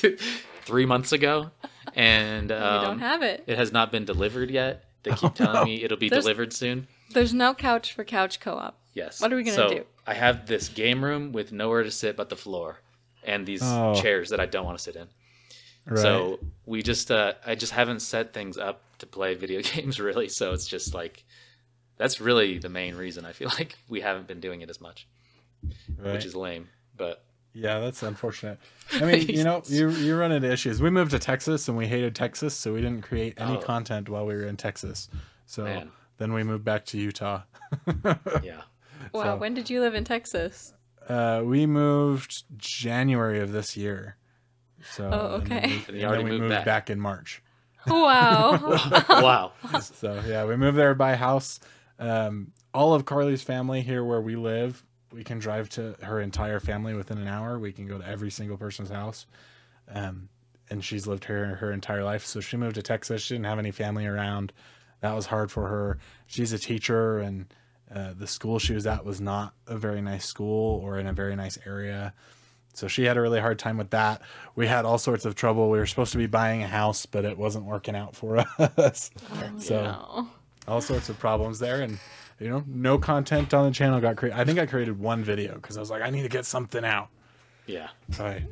Speaker 2: 3 months ago and
Speaker 3: we don't
Speaker 2: um,
Speaker 3: have it.
Speaker 2: it has not been delivered yet. They keep telling me it'll be
Speaker 3: There's-
Speaker 2: delivered soon.
Speaker 3: There's no couch for couch co-op.
Speaker 2: Yes.
Speaker 3: What are we gonna
Speaker 2: so
Speaker 3: do?
Speaker 2: I have this game room with nowhere to sit but the floor and these
Speaker 1: Oh.
Speaker 2: chairs that I don't want to sit in.
Speaker 1: Right.
Speaker 2: So we just uh I just haven't set things up to play video games really, so it's just like that's really the main reason I feel like we haven't been doing it as much,
Speaker 1: right.
Speaker 2: which is lame. But
Speaker 1: Yeah, that's unfortunate. I mean, you know, you you run into issues. We moved to Texas and we hated Texas, so we didn't create any
Speaker 2: Oh.
Speaker 1: content while we were in Texas. So
Speaker 2: Man.
Speaker 1: then we moved back to Utah.
Speaker 2: yeah.
Speaker 3: Wow,
Speaker 1: So-
Speaker 3: when did you live in Texas?
Speaker 1: Uh, we moved January of this year. So
Speaker 3: Oh,
Speaker 1: and then
Speaker 3: okay.
Speaker 1: we-
Speaker 2: And
Speaker 1: and then we
Speaker 2: moved
Speaker 1: moved
Speaker 2: back.
Speaker 1: back in March.
Speaker 3: Wow.
Speaker 2: wow.
Speaker 1: So yeah, we moved there by house. Um, all of Carly's family here where we live, we can drive to her entire family within an hour. We can go to every single person's house. Um, and she's lived here her entire life. So she moved to Texas. She didn't have any family around. That was hard for her. She's a teacher, and uh, the school she was at was not a very nice school or in a very nice area. So she had a really hard time with that. We had all sorts of trouble. We were supposed to be buying a house, but it wasn't working out for us. so oh,
Speaker 3: No.
Speaker 1: all sorts of problems there and you know no content on the channel got created i think i created one video because i was like i need to get something out
Speaker 2: Yeah.
Speaker 1: so i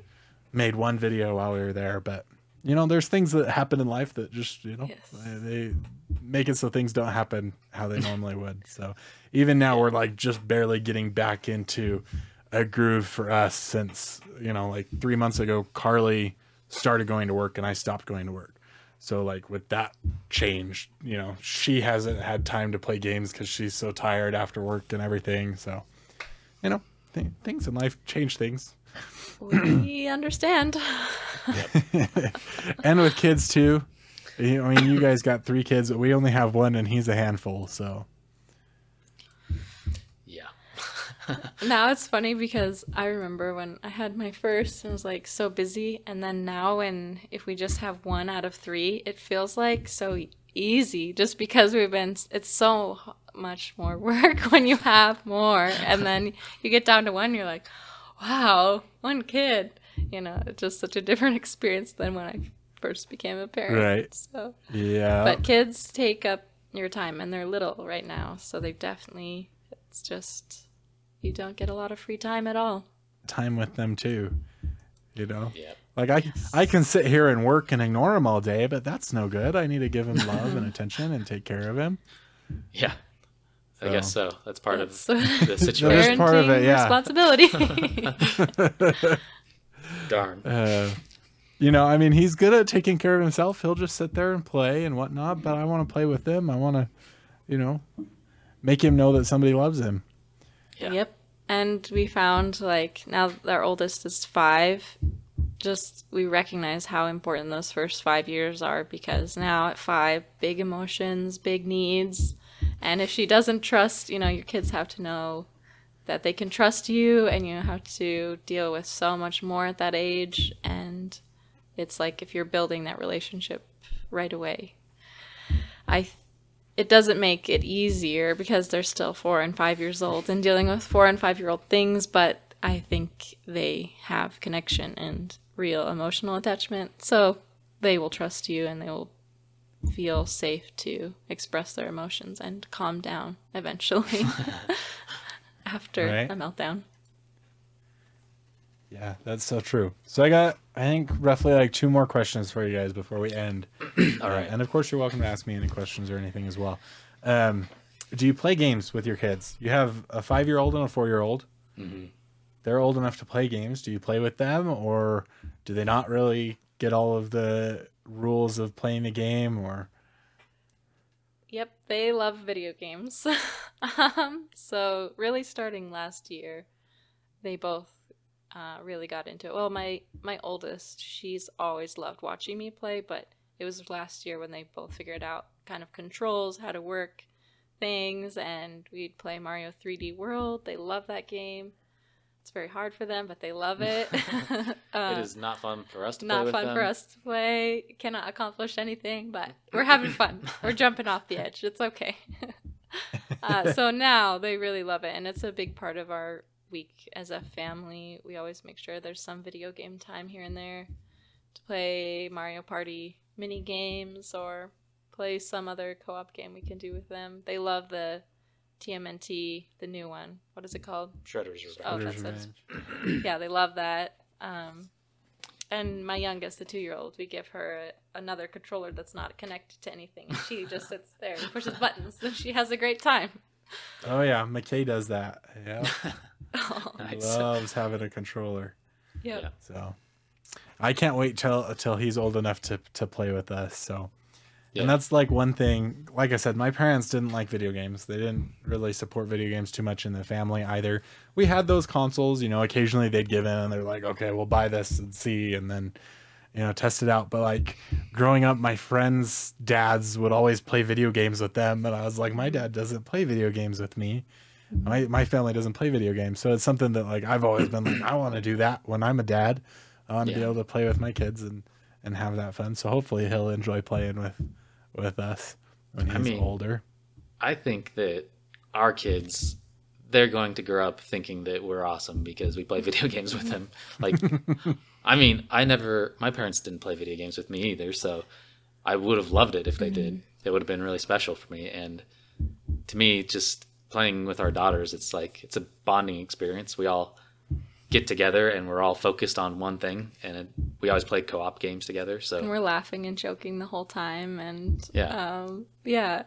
Speaker 1: made one video while we were there but you know there's things that happen in life that just you know
Speaker 3: Yes.
Speaker 1: they, they make it so things don't happen how they normally would so even now we're like just barely getting back into a groove for us since you know like three months ago carly started going to work and i stopped going to work so like with that change, you know, she hasn't had time to play games because she's so tired after work and everything. So, you know, th- things in life change things,
Speaker 3: We understand.
Speaker 1: and with kids too. I mean, you guys got three kids, but we only have one, and he's a handful. So,
Speaker 2: Yeah.
Speaker 3: now it's funny because I remember when I had my first and was like so busy, and then now when if we just have one out of three, it feels like so easy just because we've been. It's so much more work when you have more, and then you get down to one, you're like, wow, one kid. You know, it's just such a different experience than when I first became a parent.
Speaker 1: Right.
Speaker 3: So,
Speaker 1: yeah,
Speaker 3: but kids take up your time, and they're little right now, so they definitely. It's just you don't get a lot of free time at all.
Speaker 1: time with them too. You know,
Speaker 2: Yeah.
Speaker 1: like I, I can sit here and work and ignore him all day, but that's no good. I need to give him love and attention and take care of him.
Speaker 2: Yeah. I guess so. That's part
Speaker 3: That's-
Speaker 2: of the situation.
Speaker 1: is part of it, yeah.
Speaker 3: Responsibility.
Speaker 2: Darn.
Speaker 1: Uh, you know, I mean, he's good at taking care of himself. He'll just sit there and play and whatnot. But I want to play with him. I want to, you know, make him know that somebody loves him.
Speaker 2: Yeah.
Speaker 3: Yep. And we found like now our oldest is five, just we recognize how important those first five years are because now at five, big emotions, big needs. And if she doesn't trust, you know, your kids have to know that they can trust you and you have to deal with so much more at that age. And it's like if you're building that relationship right away. I it doesn't make it easier because they're still four and five years old and dealing with four and five year old things, but I think they have connection and real emotional attachment. So they will trust you and they will feel safe to express their emotions and calm down eventually after
Speaker 1: Right.
Speaker 3: a meltdown.
Speaker 1: Yeah, that's so true. So I got, I think, roughly like two more questions for you guys before we end.
Speaker 2: All right.
Speaker 1: And of course, you're welcome to ask me any questions or anything as well. Um, do you play games with your kids? You have a five year old and a four year old.
Speaker 2: Mm-hmm.
Speaker 1: They're old enough to play games. Do you play with them, or do they not really get all of the rules of playing the game? Or
Speaker 3: Yep, they love video games. um, so really starting last year, they both uh, really got into it. Well, my my oldest, she's always loved watching me play, but it was last year when they both figured out kind of controls, how to work things, and we'd play Mario 3D World. They love that game. It's very hard for them, but they love it. Uh,
Speaker 2: it is not fun for us to play
Speaker 3: not fun
Speaker 2: them.
Speaker 3: for us to play. Cannot accomplish anything, but we're having fun. we're jumping off the edge. It's okay. uh, so now they really love it, and it's a big part of our week as a family. We always make sure there's some video game time here and there to play Mario Party mini games or play some other co-op game we can do with them. They love the TMNT, the new one. What is it called?
Speaker 2: Shredder's Revenge.
Speaker 3: Oh,
Speaker 1: Shredder's
Speaker 3: that's it.
Speaker 1: Revenge.
Speaker 3: yeah, they love that. Um, and my youngest, the two-year-old, we give her a, another controller that's not connected to anything, and she just sits there and pushes buttons, and she has a great time.
Speaker 1: Oh yeah, McKay does that. Yeah,
Speaker 2: Nice.
Speaker 1: loves having a controller.
Speaker 3: Yep.
Speaker 2: Yeah.
Speaker 1: So I can't wait till till he's old enough to to play with us. So
Speaker 2: Yeah.
Speaker 1: and that's like one thing. Like I said, my parents didn't like video games. They didn't really support video games too much in the family either. We had those consoles, you know. Occasionally they'd give in and they're like, "Okay, we'll buy this and see," and then you know test it out. But like growing up, my friends' dads would always play video games with them, and I was like, my dad doesn't play video games with me. My my family doesn't play video games, so it's something that like I've always been like, I want to do that when I'm a dad. I want to be able to play with my kids and and have that fun. So hopefully he'll enjoy playing with with us when he's
Speaker 2: I mean-
Speaker 1: older.
Speaker 2: I think that our kids, they're going to grow up thinking that we're awesome because we play video games with them. Like, I mean, I never, my parents didn't play video games with me either, so I would have loved it if they did. Mm-hmm. It would have been really special for me. And to me, just playing with our daughters, it's like, it's a bonding experience. We all get together and we're all focused on one thing. And it, we always play co op games together. So,
Speaker 3: And we're laughing and joking the whole time, and
Speaker 2: Yeah.
Speaker 3: um, yeah.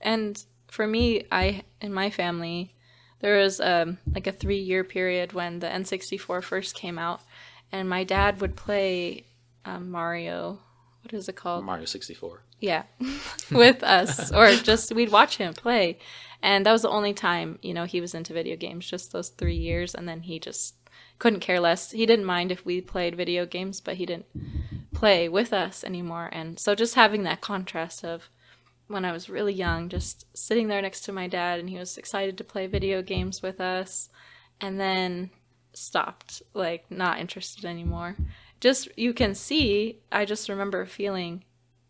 Speaker 3: And for me, I in my family, there was um, like a three-year period when the N64 first came out, and my dad would play um, Mario. What is it called?
Speaker 2: Mario 64.
Speaker 3: yeah with us or just we'd watch him play and that was the only time you know he was into video games just those three years. And then he just couldn't care less. He didn't mind if we played video games but he didn't play with us anymore. And so just having that contrast of when i was really young just sitting there next to my dad and he was excited to play video games with us and then stopped like not interested anymore. Just you can see i just remember feeling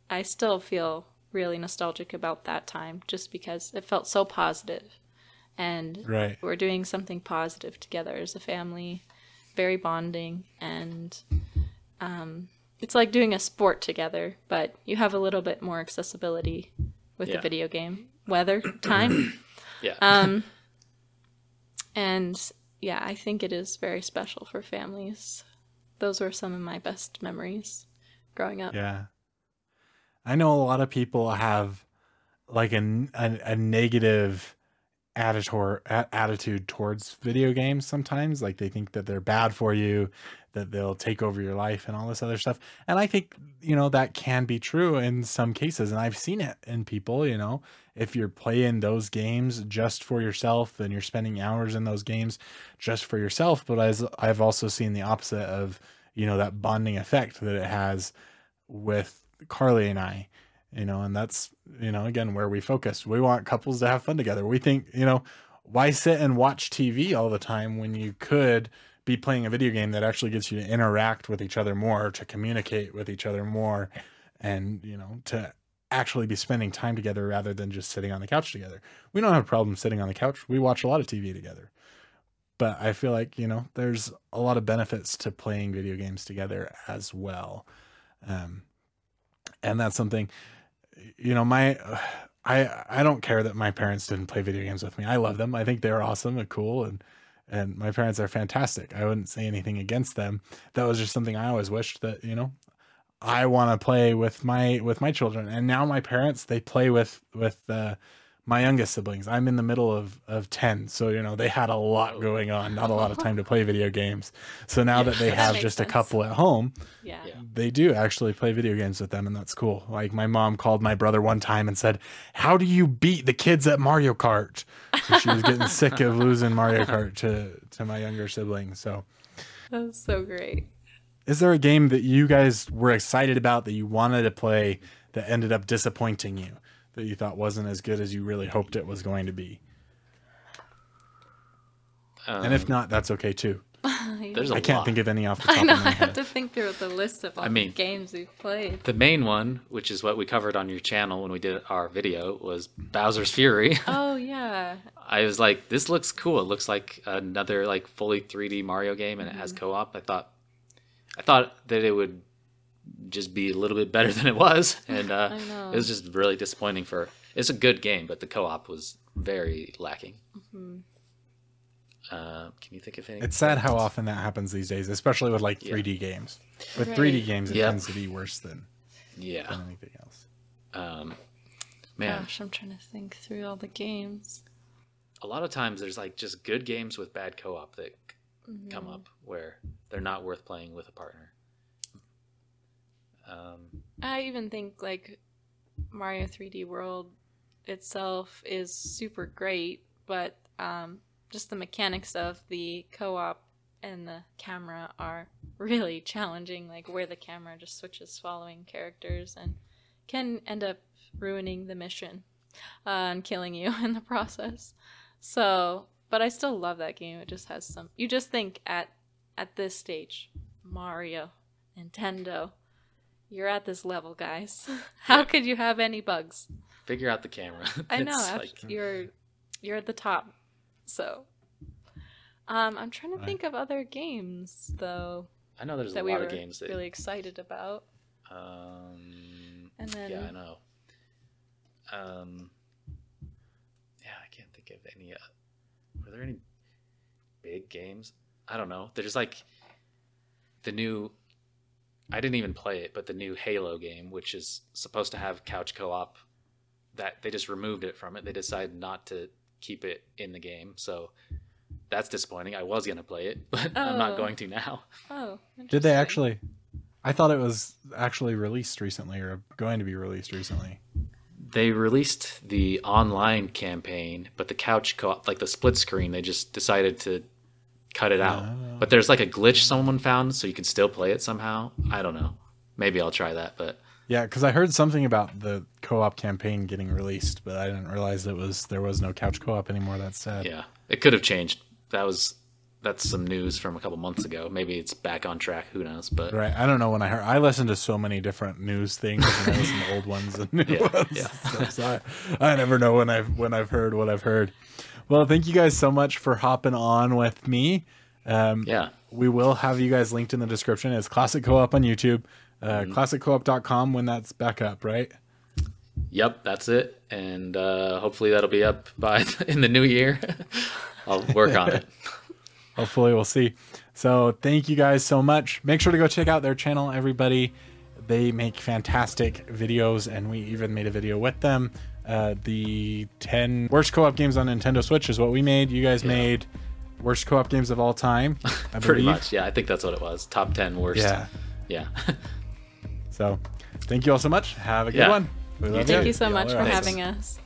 Speaker 3: I still feel really nostalgic about that time just because it felt so. And
Speaker 1: Right.
Speaker 3: we're doing something positive together as a family, very bonding. And um, it's like doing a sport together, but you have a little bit more accessibility with
Speaker 2: Yeah.
Speaker 3: the video game. Weather, time.
Speaker 2: Yeah.
Speaker 3: Um, and yeah, I think it is very special for families. Those were some of my best memories growing up.
Speaker 1: Yeah. I know a lot of people have like a, a, negative attitude, attitude towards video games sometimes. Like they think that they're bad for you, that they'll take over your life and all this other stuff. And I think, you know, that can be true in some cases. And I've seen it in people, you know, if you're playing those games just for yourself and you're spending hours in those games just for yourself. But as I've also seen the opposite of, you know, that bonding effect that it has with Carly and I, you know, and that's, you know, again, where we focus. We want couples to have fun together. We think, you know, why sit and watch TV all the time when you could be playing a video game that actually gets you to interact with each other more, to communicate with each other more, and, you know, to actually be spending time together rather than just sitting on the couch together. We don't have a problem sitting on the couch. We watch a lot of TV together. But I feel like, you know, there's a lot of benefits to playing video games together as well. Um, and that's something, you know, my, I, I don't care that my parents didn't play video games with me. I love them. I think they're awesome and cool. And, and my parents are fantastic. I wouldn't say anything against them. That was just something I always wished that, you know, I want to play with my with my children. And now my parents they play with with uh, my youngest siblings. I'm in the middle of of 10, so you know, they had a lot going on, not a lot of time to play video games. So now
Speaker 2: Yeah.
Speaker 1: that they
Speaker 3: That
Speaker 1: have
Speaker 3: makes
Speaker 1: just a couple at home,
Speaker 3: Yeah.
Speaker 2: Yeah.
Speaker 1: they do actually play video games with them and that's cool. Like my mom called my brother one time and said, "How do you beat the kids at Mario Kart?" So she was getting sick of losing Mario Kart to to my younger siblings. So
Speaker 3: That was so great.
Speaker 1: is there a game that you guys were excited about that you wanted to play that ended up disappointing you that you thought wasn't as good as you really hoped it was going to be and if
Speaker 2: Um,
Speaker 1: not that's okay too
Speaker 2: there's a
Speaker 1: i can't
Speaker 2: lot.
Speaker 1: think of any off the top
Speaker 3: I know.
Speaker 1: of
Speaker 3: I have to think through the list of all
Speaker 2: I mean-
Speaker 3: the games we've played.
Speaker 2: The main one, which is what we covered on your channel when we did our video, was Bowser's Fury.
Speaker 3: Oh yeah.
Speaker 2: I was like, this looks cool. It looks like another like fully 3D Mario game, and it has co-op. I thought, I thought that it would just be a little bit better than it was, and uh, it was just really disappointing. For it's a good game, but the co-op was very lacking.
Speaker 3: Mhm.
Speaker 2: Uh, can you think of any?
Speaker 1: it's sad how often that happens these days especially with like 3d games with
Speaker 3: Right.
Speaker 1: 3d games it
Speaker 2: Yep.
Speaker 1: tends to be worse than,
Speaker 2: Yeah.
Speaker 1: than anything else
Speaker 2: Um, man,
Speaker 3: Gosh, I'm trying to think through all the games.
Speaker 2: a lot of times there's like just good games with bad co-op that
Speaker 3: Mm-hmm.
Speaker 2: come up where they're not worth playing with a partner. Um,
Speaker 3: I even think like Mario 3D World itself is super great, but um, just the mechanics of the co-op and the camera are really challenging. Like where the camera just switches following characters and can end up ruining the mission uh, and killing you in the process. So, but I still love that game. It just has some. You just think at at this stage, Mario, Nintendo, you're at this level, guys. How could you have any bugs?
Speaker 2: figure out the camera.
Speaker 3: I know
Speaker 2: It's
Speaker 3: ab-
Speaker 2: like-
Speaker 3: you're you're at the top. So, um, I'm trying to
Speaker 1: Right.
Speaker 3: think of other games though
Speaker 2: I know there's a
Speaker 3: that we
Speaker 2: lot
Speaker 3: were
Speaker 2: of games that.
Speaker 3: really excited about.
Speaker 2: Um,
Speaker 3: And then
Speaker 2: yeah, I know. Um, yeah, I can't think of any. Uh, were there any big games? I don't know. There's like the new. I didn't even play it, but the new Halo game, which is supposed to have couch co-op, that they just removed it from it. They decided not to keep it in the game, so that's disappointing. I was gonna play it, but I'm not
Speaker 3: Oh.
Speaker 2: going to now.
Speaker 3: oh,
Speaker 1: did they actually i thought it was actually released recently or going to be released recently
Speaker 2: they released the online campaign, but the couch co-op, like the split screen, they just decided to cut it out.
Speaker 1: Oh.
Speaker 2: But there's like a glitch someone found, so you can still play it somehow. I don't know. Maybe I'll try that. But
Speaker 1: Yeah, because I heard something about the co-op campaign getting released, but I didn't realize it was there was no couch co-op anymore. That's sad.
Speaker 2: yeah, it could have changed. That was that's some news from a couple months ago. Maybe it's back on track. Who knows? But
Speaker 1: Right. I don't know when I heard. I listened to so many different news things, and I listen to old ones and new
Speaker 2: Yeah,
Speaker 1: ones.
Speaker 2: yeah.
Speaker 1: So, so I, I never know when I've when I've heard what I've heard. Well, thank you guys so much for hopping on with me. Um,
Speaker 2: yeah,
Speaker 1: we will have you guys linked in the description. It's Classic Co-op on YouTube, uh,
Speaker 2: Mm-hmm.
Speaker 1: classiccoop.com when that's back up, right?
Speaker 2: yep, that's it. And uh, hopefully that'll be up by in the new year. I'll work on it.
Speaker 1: Hopefully, we'll see. So, thank you guys so much. Make sure to go check out their channel, everybody. They make fantastic videos, and we even made a video with them. Uh, the 10 worst co op games on Nintendo Switch is what we made. You guys made worst co op games of all time, I
Speaker 2: Pretty
Speaker 1: believe.
Speaker 2: much. Yeah, I think that's what it was. Top ten worst.
Speaker 1: Yeah.
Speaker 2: Yeah.
Speaker 1: So, thank you all so much. Have a good
Speaker 2: Yeah.
Speaker 1: one. We love
Speaker 3: Thank
Speaker 1: ya.
Speaker 3: you so
Speaker 1: Y'all
Speaker 3: much for
Speaker 1: awesome.
Speaker 3: having us.